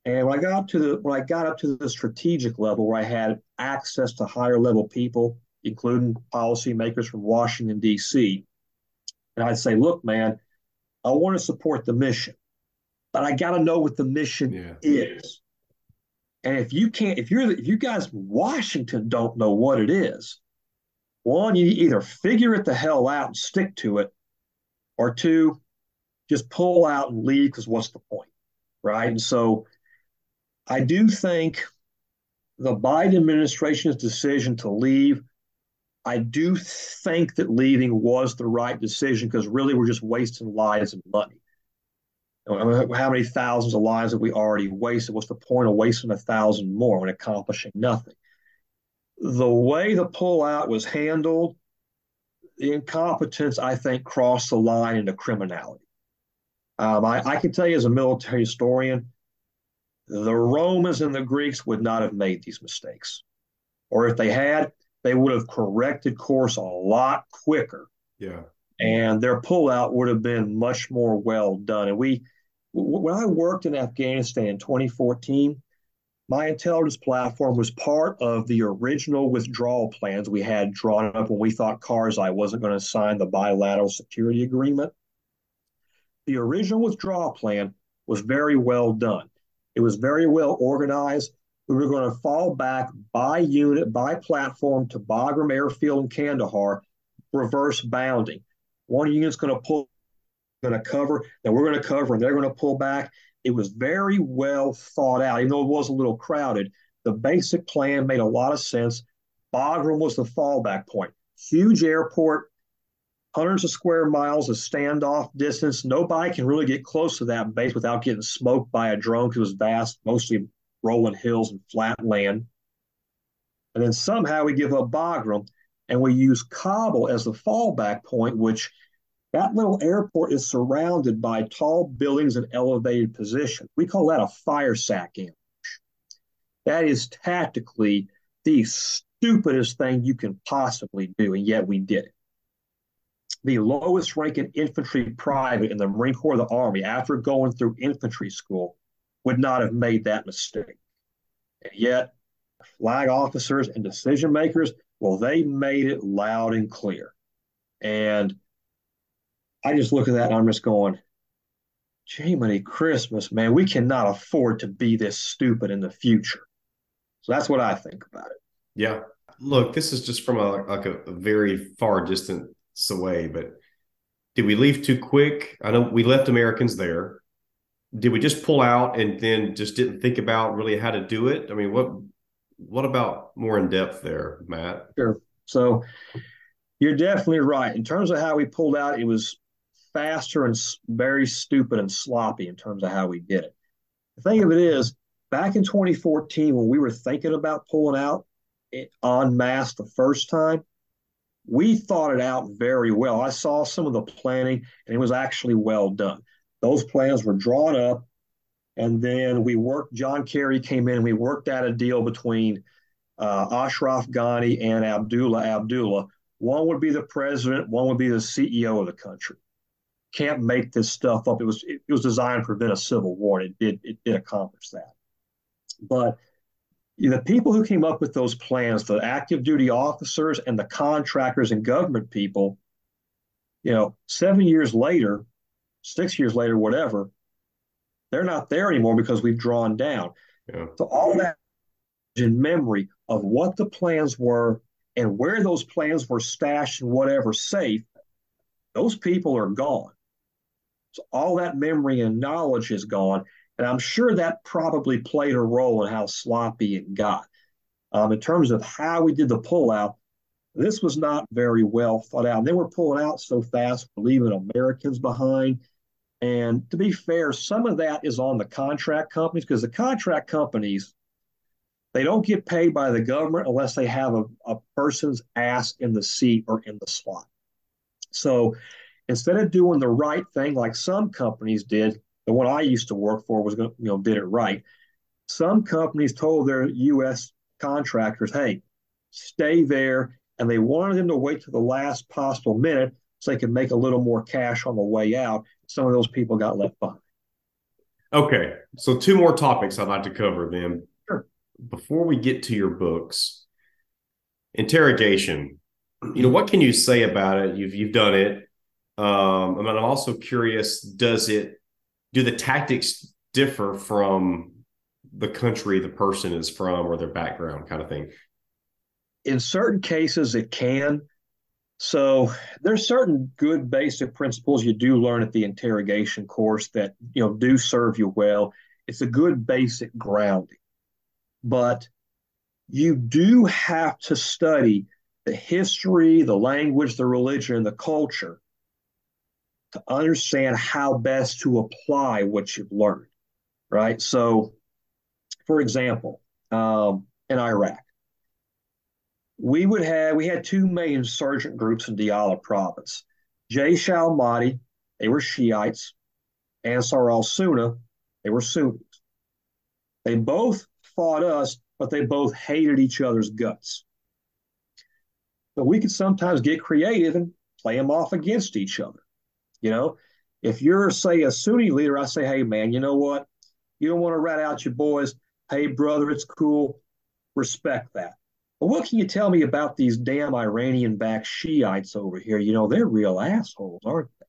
And when I got up to the when I got up to the strategic level where I had access to higher level people, including policymakers from Washington, D.C., and I'd say, look, man, I want to support the mission, but I got to know what the mission yeah. is. And if you can't, if you're if you guys in Washington don't know what it is, one, you either figure it the hell out and stick to it, or two, just pull out and leave because what's the point? Right. And so I do think the Biden administration's decision to leave, I do think that leaving was the right decision because really we're just wasting lives and money. How many thousands of lives have we already wasted? What's the point of wasting a thousand more when accomplishing nothing? The way the pullout was handled, the incompetence, I think, crossed the line into criminality. Um, I, I can tell you as a military historian, the Romans and the Greeks would not have made these mistakes. Or if they had, they would have corrected course a lot quicker. Yeah. And their pullout would have been much more well done. And we, when I worked in Afghanistan in 2014, my intelligence platform was part of the original withdrawal plans we had drawn up when we thought Karzai wasn't going to sign the bilateral security agreement. The original withdrawal plan was very well done. It was very well organized. We were going to fall back by unit, by platform to Bagram Airfield in Kandahar, reverse bounding. One unit's going to pull, going to cover, then we're going to cover, and they're going to pull back. It was very well thought out, even though it was a little crowded. The basic plan made a lot of sense. Bagram was the fallback point. Huge airport, hundreds of square miles of standoff distance. Nobody can really get close to that base without getting smoked by a drone because it was vast, mostly rolling hills and flat land. And then somehow we give up Bagram and we use Kabul as the fallback point, which that little airport is surrounded by tall buildings and elevated position. We call that a fire sack ambush. That is tactically the stupidest thing you can possibly do, and yet we did it the lowest ranking infantry private in the Marine Corps of the Army, after going through infantry school, would not have made that mistake. And yet, flag officers and decision makers, well, they made it loud and clear. And I just look at that and I'm just going, Jiminy Christmas, man, we cannot afford to be this stupid in the future. So that's what I think about it. Yeah. Look, this is just from a like a, a very far distance away, but did we leave too quick? I know we left Americans there. Did we just pull out and then just didn't think about really how to do it? I mean, what what about more in depth there, Matt? Sure. So you're definitely right. In terms of how we pulled out, it was faster and very stupid and sloppy in terms of how we did it. The thing of it is, back in 2014, when we were thinking about pulling out en masse the first time, we thought it out very well. I saw some of the planning, and it was actually well done. Those plans were drawn up, and then we worked. John Kerry came in, and we worked out a deal between uh, Ashraf Ghani and Abdullah Abdullah. One would be the president, one would be the CEO of the country. Can't make this stuff up. It was it, it was designed to prevent a civil war, and it did it did accomplish that. But the people who came up with those plans, the active duty officers and the contractors and government people, you know, seven years later, six years later, whatever, they're not there anymore because we've drawn down. Yeah. So all that in memory of what the plans were and where those plans were stashed and whatever safe, those people are gone. So all that memory and knowledge is gone. And I'm sure that probably played a role in how sloppy it got. Um, in terms of how we did the pullout, This was not very well thought out. And they were pulling out so fast, leaving Americans behind. And to be fair, some of that is on the contract companies because the contract companies, they don't get paid by the government unless they have a, a person's ass in the seat or in the slot. So instead of doing the right thing like some companies did, the one I used to work for was going to, you know, did it right. Some companies told their U.S. contractors, hey, stay there. And they wanted them to wait to the last possible minute so they could make a little more cash on the way out. Some of those people got left behind. Okay. So, two more topics I'd like to cover then. Sure. Before we get to your books, interrogation. You know, what can you say about it? You've you've done it. Um, and I'm also curious, does it do the tactics differ from the country the person is from or their background kind of thing? In certain cases, it can. So there's certain good basic principles you do learn at the interrogation course that you know do serve you well. It's a good basic grounding, but you do have to study the history, the language, the religion, the culture to understand how best to apply what you've learned. Right. So for example, um, in Iraq, we would have we had two main insurgent groups in Diyala province. Jaysh al-Mahdi, they were Shiites. Ansar al Sunna, they were Sunnis. They both fought us, but they both hated each other's guts. But we could sometimes get creative and play them off against each other. You know, if you're, say, a Sunni leader, I say, hey, man, you know what? You don't want to rat out your boys. Hey, brother, it's cool. Respect that. But what can you tell me about these damn Iranian backed Shiites over here? You know, they're real assholes, aren't they?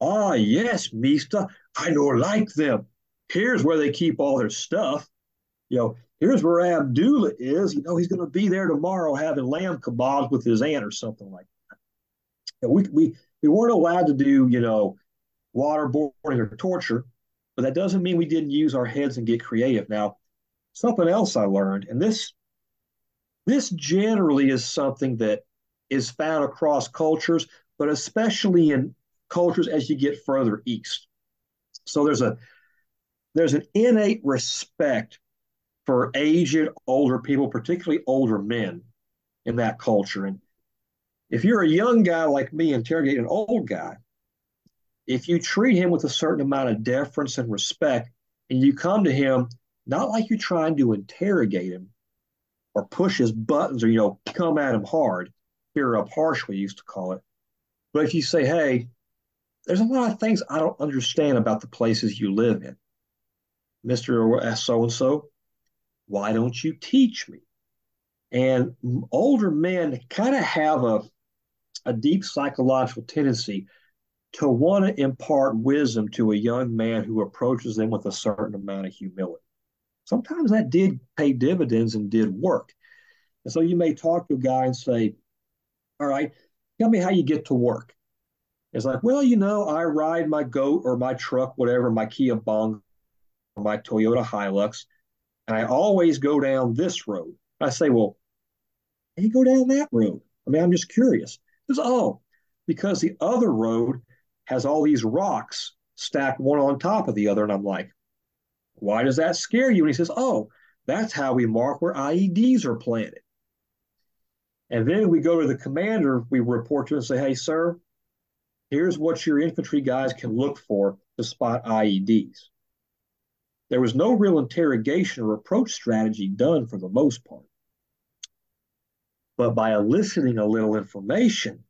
Ah, yes, Mista. I don't like them. Here's where they keep all their stuff. You know, here's where Abdullah is. You know, he's going to be there tomorrow having lamb kebabs with his aunt or something like that. You know, we, we, we weren't allowed to do, you know, waterboarding or torture but that doesn't mean we didn't use our heads and get creative. Now, something else I learned, and this this generally is something that is found across cultures, but especially in cultures as you get further east. So there's a there's an innate respect for aged older people, particularly older men in that culture. And if you're a young guy like me interrogating an old guy, if you treat him with a certain amount of deference and respect, and you come to him not like you're trying to interrogate him or push his buttons or, you know, come at him hard, here up harsh, we used to call it. But if you say, hey, there's a lot of things I don't understand about the places you live in. Mr. So and so, why don't you teach me? And older men kind of have a, a deep psychological tendency to want to impart wisdom to a young man who approaches them with a certain amount of humility. Sometimes that did pay dividends and did work. And so you may talk to a guy and say, All right, tell me how you get to work. It's like, well, you know, I ride my goat or my truck, whatever, my Kia Bongo or my Toyota Hilux, and I always go down this road. I say, well, you go down that road. I mean, I'm just curious. Oh, because the other road has all these rocks stacked one on top of the other. And I'm like, why does that scare you? And he says, oh, that's how we mark where IEDs are planted. And then we go to the commander, we report to him and say, hey, sir, here's what your infantry guys can look for to spot IEDs. There was no real interrogation or approach strategy done for the most part. But by eliciting a little information,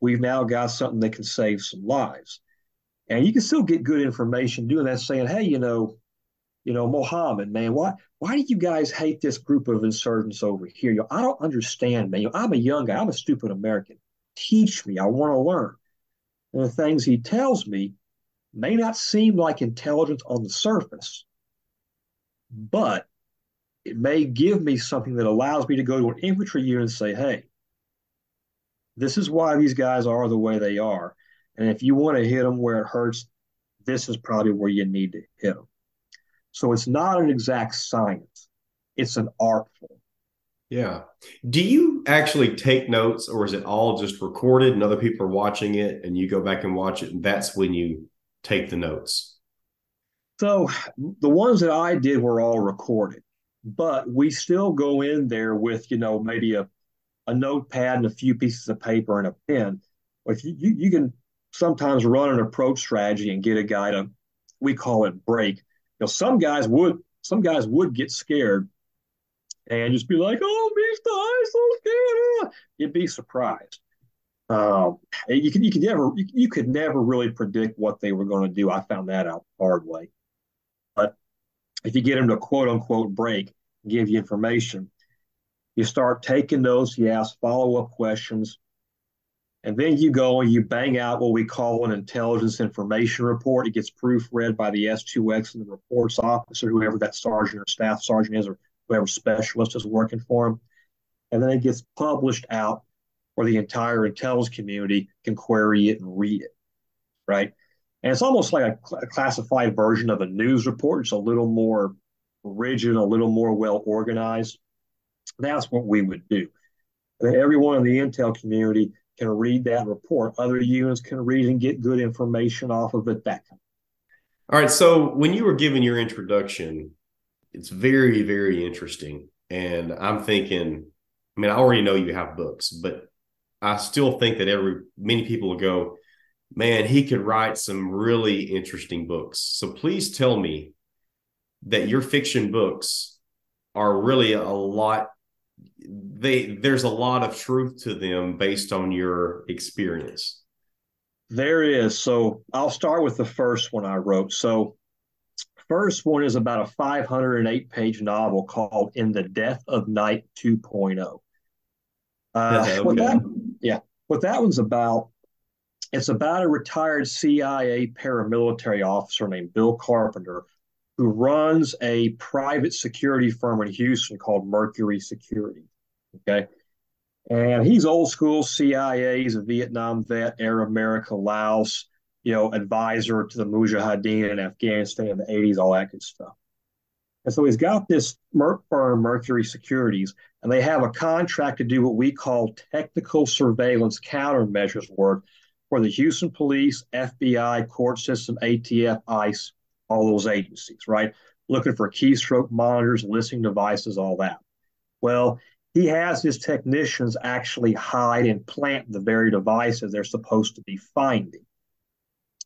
we've now got something that can save some lives. And you can still get good information doing that, saying, hey, you know, you know, Mohammed, man, why why do you guys hate this group of insurgents over here? You know, I don't understand, man. You know, I'm a young guy, I'm a stupid American. Teach me, I want to learn. And the things he tells me may not seem like intelligence on the surface, but it may give me something that allows me to go to an infantry unit and say, hey, this is why these guys are the way they are. And if you want to hit them where it hurts, this is probably where you need to hit them. So it's not an exact science, it's an art form. Yeah. Do you actually take notes or is it all just recorded and other people are watching it and you go back and watch it and that's when you take the notes? So the ones that I did were all recorded, but we still go in there with, you know, maybe a, a notepad and a few pieces of paper and a pen. If you, you, you can sometimes run an approach strategy and get a guy to, we call it break. You know, some guys would, some guys would get scared and just be like, "Oh, Mister, I'm so scared." You'd be surprised. Um, you could you could never you, you could never really predict what they were going to do. I found that out the hard way. If you get them to quote unquote break, give you information, you start taking those. You ask follow up questions. And then you go and you bang out what we call an intelligence information report. It gets proofread by the S2X and the reports officer, whoever that sergeant or staff sergeant is, or whoever specialist is working for them. And then it gets published out where the entire intelligence community can query it and read it, right? And it's almost like a, cl- a classified version of a news report. It's a little more rigid, a little more well organized. That's what we would do. And everyone in the intel community can read that report. Other units can read and get good information off of it. That. All right. So when you were giving your introduction, it's very very interesting and i'm thinking i mean i already know you have books but i still think that every many people will go man he could write some really interesting books so please tell me that your fiction books are really a lot they there's a lot of truth to them based on your experience there is so i'll start with the first one i wrote so first one is about a 508 page novel called In the Death of Night 2.0. Uh, okay. what that, yeah, what that one's about, it's about a retired CIA paramilitary officer named Bill Carpenter who runs a private security firm in Houston called Mercury Security. Okay. And he's old school CIA. He's a Vietnam vet, Air America, Laos you know, advisor to the Mujahideen in Afghanistan in the 80s, all that good stuff. And so he's got this Merc firm, Mercury Securities, and they have a contract to do what we call technical surveillance countermeasures work for the Houston police, FBI, court system, ATF, ICE, all those agencies, right? Looking for keystroke monitors, listening devices, all that. Well, he has his technicians actually hide and plant the very devices they're supposed to be finding.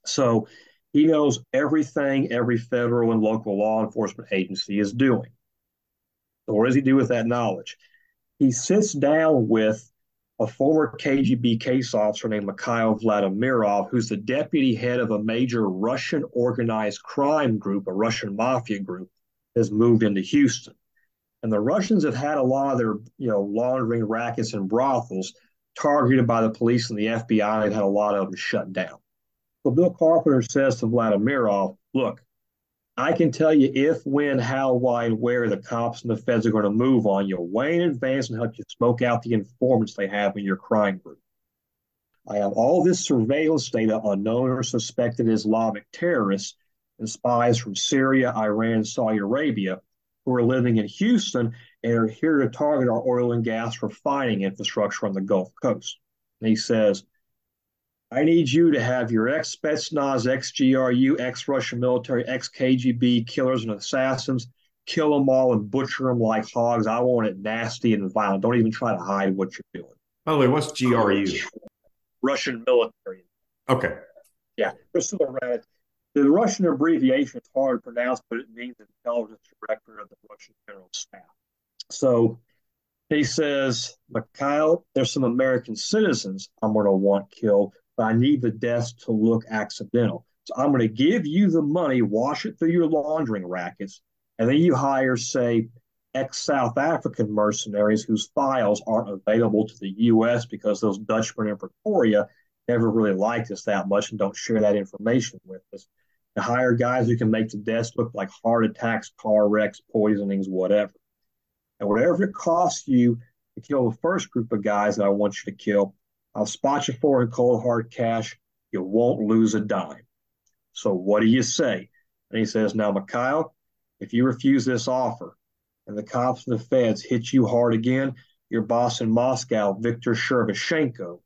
So he knows everything every federal and local law enforcement agency is doing. So what does he do with that knowledge? He sits down with a former KGB case officer named Mikhail Vladimirov, who's the deputy head of a major Russian organized crime group, a Russian mafia group, has moved into Houston. And the Russians have had a lot of their, you know, laundering rackets and brothels targeted by the police and the FBI. They've had a lot of them shut down. Well, Bill Carpenter says to Vladimirov, look, I can tell you if, when, how, why, and where the cops and the feds are going to move on you way in advance and help you smoke out the informants they have in your crime group. I have all this surveillance data on known or suspected Islamic terrorists and spies from Syria, Iran, Saudi Arabia who are living in Houston and are here to target our oil and gas refining infrastructure on the Gulf Coast. And he says, I need you to have your ex Spetsnaz, ex GRU, ex Russian military, ex KGB killers and assassins kill them all and butcher them like hogs. I want it nasty and violent. Don't even try to hide what you're doing. By the way, what's GRU? Russian military. Okay. Yeah. The Russian abbreviation is hard to pronounce, but it means intelligence director of the Russian general staff. So he says, Mikhail, there's some American citizens I'm going to want killed but I need the deaths to look accidental. So I'm going to give you the money, wash it through your laundering rackets, and then you hire, say, ex South African mercenaries whose files aren't available to the U.S. because those Dutchmen in Pretoria never really liked us that much and don't share that information with us. To hire guys who can make the deaths look like heart attacks, car wrecks, poisonings, whatever. And whatever it costs you to kill the first group of guys that I want you to kill, I'll spot you for in cold hard cash. You won't lose a dime. So what do you say? And he says, Now, Mikhail, if you refuse this offer, and the cops and the feds hit you hard again, your boss in Moscow, Viktor Shevchenko,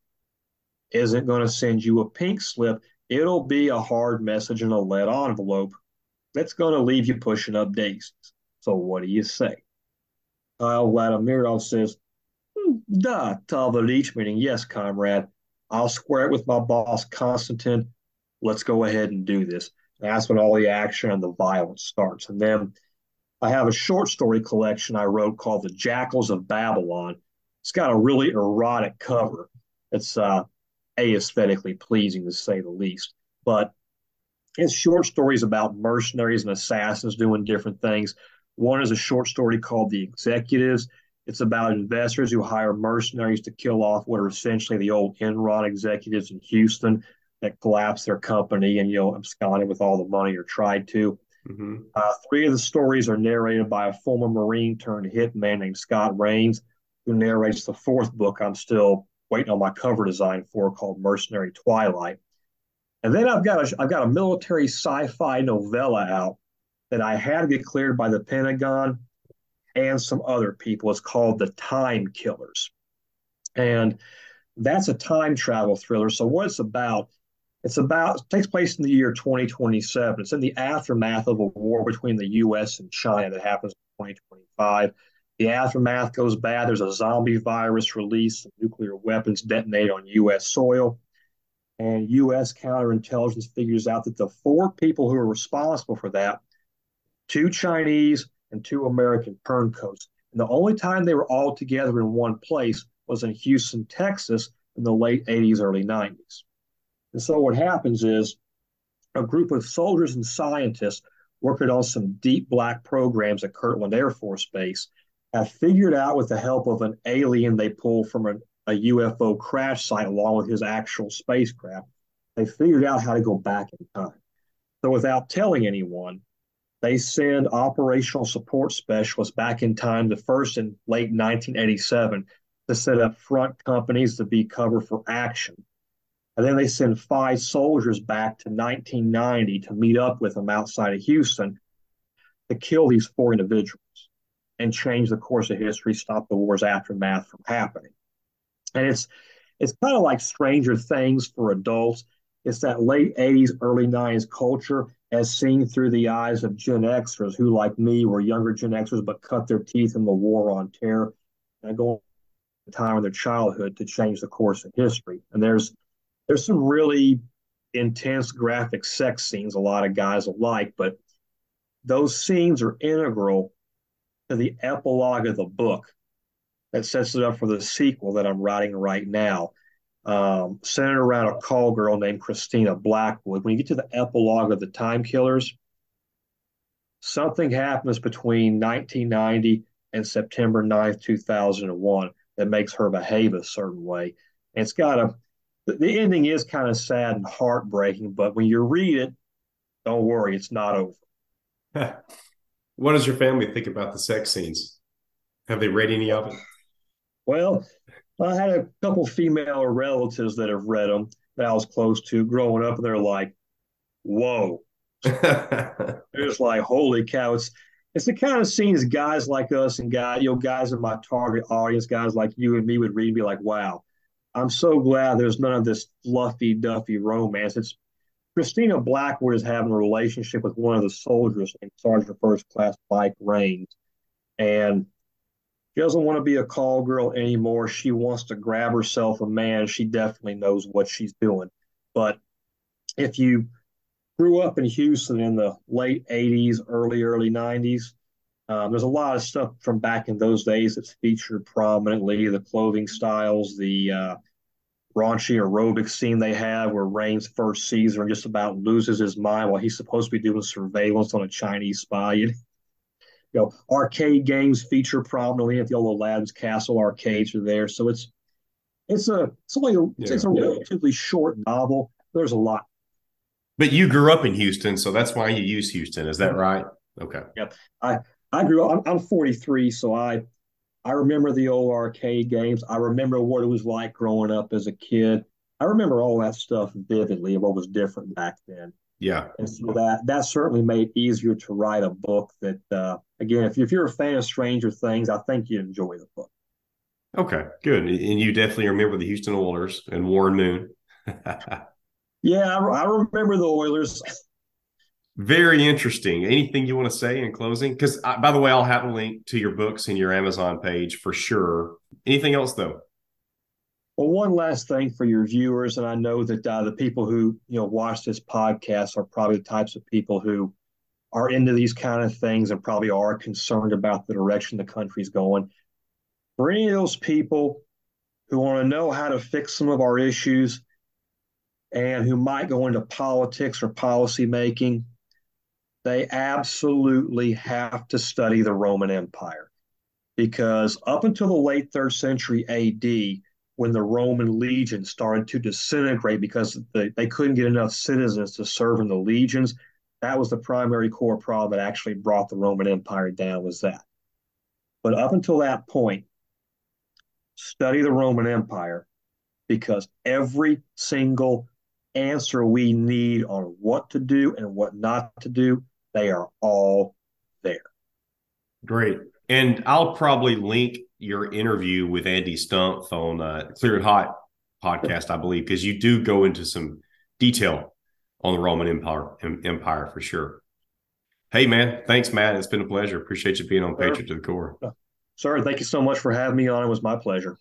isn't going to send you a pink slip. It'll be a hard message in a lead envelope that's going to leave you pushing up daisies. So what do you say? Kyle Vladimirov says, Da, tovarishch, meaning yes, comrade. I'll square it with my boss, Konstantin. Let's go ahead and do this. And that's when all the action and the violence starts. And then I have a short story collection I wrote called The Jackals of Babylon. It's got a really erotic cover. It's uh, aesthetically pleasing to say the least. But it's short stories about mercenaries and assassins doing different things. One is a short story called The Executives. It's about investors who hire mercenaries to kill off what are essentially the old Enron executives in Houston that collapsed their company and you know absconded with all the money or tried to. Mm-hmm. Uh, three of the stories are narrated by a former Marine turned hitman named Scott Rains, who narrates the fourth book I'm still waiting on my cover design for called Mercenary Twilight. And then I've got a, I've got a military sci-fi novella out that I had to get cleared by the Pentagon and some other people. It's called The Time Killers. And that's a time travel thriller. So what it's about it's about it takes place in the year 2027. It's in the aftermath of a war between the U.S. and China that happens in 2025. The aftermath goes bad. There's a zombie virus released, nuclear weapons detonate on U.S. soil, and U.S. counterintelligence figures out that the four people who are responsible for that, two Chinese and two American turncoats, and the only time they were all together in one place was in Houston, Texas, in the late 80s, early 90s. And so what happens is a group of soldiers and scientists working on some deep black programs at Kirtland Air Force Base have figured out with the help of an alien they pulled from a, a UFO crash site along with his actual spacecraft, they figured out how to go back in time. So without telling anyone, they send operational support specialists back in time, the first in late 1987, to set up front companies to be cover for action and then they send five soldiers back to 1990 to meet up with them outside of Houston to kill these four individuals and change the course of history, stop the war's aftermath from happening. And it's it's kind of like Stranger Things for adults. It's that late 80s, early 90s culture as seen through the eyes of Gen Xers who, like me, were younger Gen Xers but cut their teeth in the war on terror and go the time in their childhood to change the course of history. And there's there's some really intense graphic sex scenes a lot of guys like, but those scenes are integral to the epilogue of the book that sets it up for the sequel that I'm writing right now. Um, centered around a call girl named Christina Blackwood. When you get to the epilogue of the Time Killers, something happens between 1990 and September 9th, 2001 that makes her behave a certain way. And it's got a the ending is kind of sad and heartbreaking, but when you read it, don't worry, it's not over. what does your family think about the sex scenes? Have they read any of it? Well, I had a couple female relatives that have read them that I was close to growing up, and they're like, "Whoa!" they're just like, "Holy cow!" It's it's the kind of scenes guys like us and guys, you know, guys in my target audience, guys like you and me would read and be like, "Wow." I'm so glad there's none of this fluffy duffy romance. It's Christina Blackwood is having a relationship with one of the soldiers named Sergeant First Class Mike Rains. And she doesn't want to be a call girl anymore. She wants to grab herself a man. She definitely knows what she's doing. But if you grew up in Houston in the late 80s, early, early 90s, um, there's a lot of stuff from back in those days that's featured prominently the clothing styles, the uh, raunchy aerobic scene they have where Rains first sees her and just about loses his mind while he's supposed to be doing surveillance on a Chinese spy. Know, arcade games feature prominently at the old Aladdin's Castle arcades are there. So it's it's a it's only a, yeah. it's a relatively short novel. There's a lot. But you grew up in Houston, so that's why you use Houston. Is that right? Okay. Yep. I I grew up. I'm, I'm 43, so I I remember the old arcade games. I remember what it was like growing up as a kid. I remember all that stuff vividly of what was different back then. Yeah. And so that that certainly made it easier to write a book that uh, again, if, if you're a fan of Stranger Things, I think you enjoy the book. Okay, good. And you definitely remember the Houston Oilers and Warren Moon. yeah, I, I remember the Oilers. Very interesting. Anything you want to say in closing? Because, by the way, I'll have a link to your books and your Amazon page for sure. Anything else, though? Well, one last thing for your viewers, and I know that uh, the people who you know watch this podcast are probably the types of people who are into these kind of things and probably are concerned about the direction the country's going. For any of those people who want to know how to fix some of our issues and who might go into politics or policy making, they absolutely have to study the Roman Empire because up until the late third century AD, when the Roman legion started to disintegrate because they, they couldn't get enough citizens to serve in the legions, that was the primary core problem that actually brought the Roman Empire down was that. But up until that point, study the Roman Empire because every single answer we need on what to do and what not to do they are all there. Great. And I'll probably link your interview with Andy Stumpf on uh, Cleared Hot podcast, I believe, because you do go into some detail on the Roman Empire, Empire for sure. Hey, man. Thanks, Matt. It's been a pleasure. Appreciate you being on sure. Patriot to the Core. Sir, thank you so much for having me on. It was my pleasure.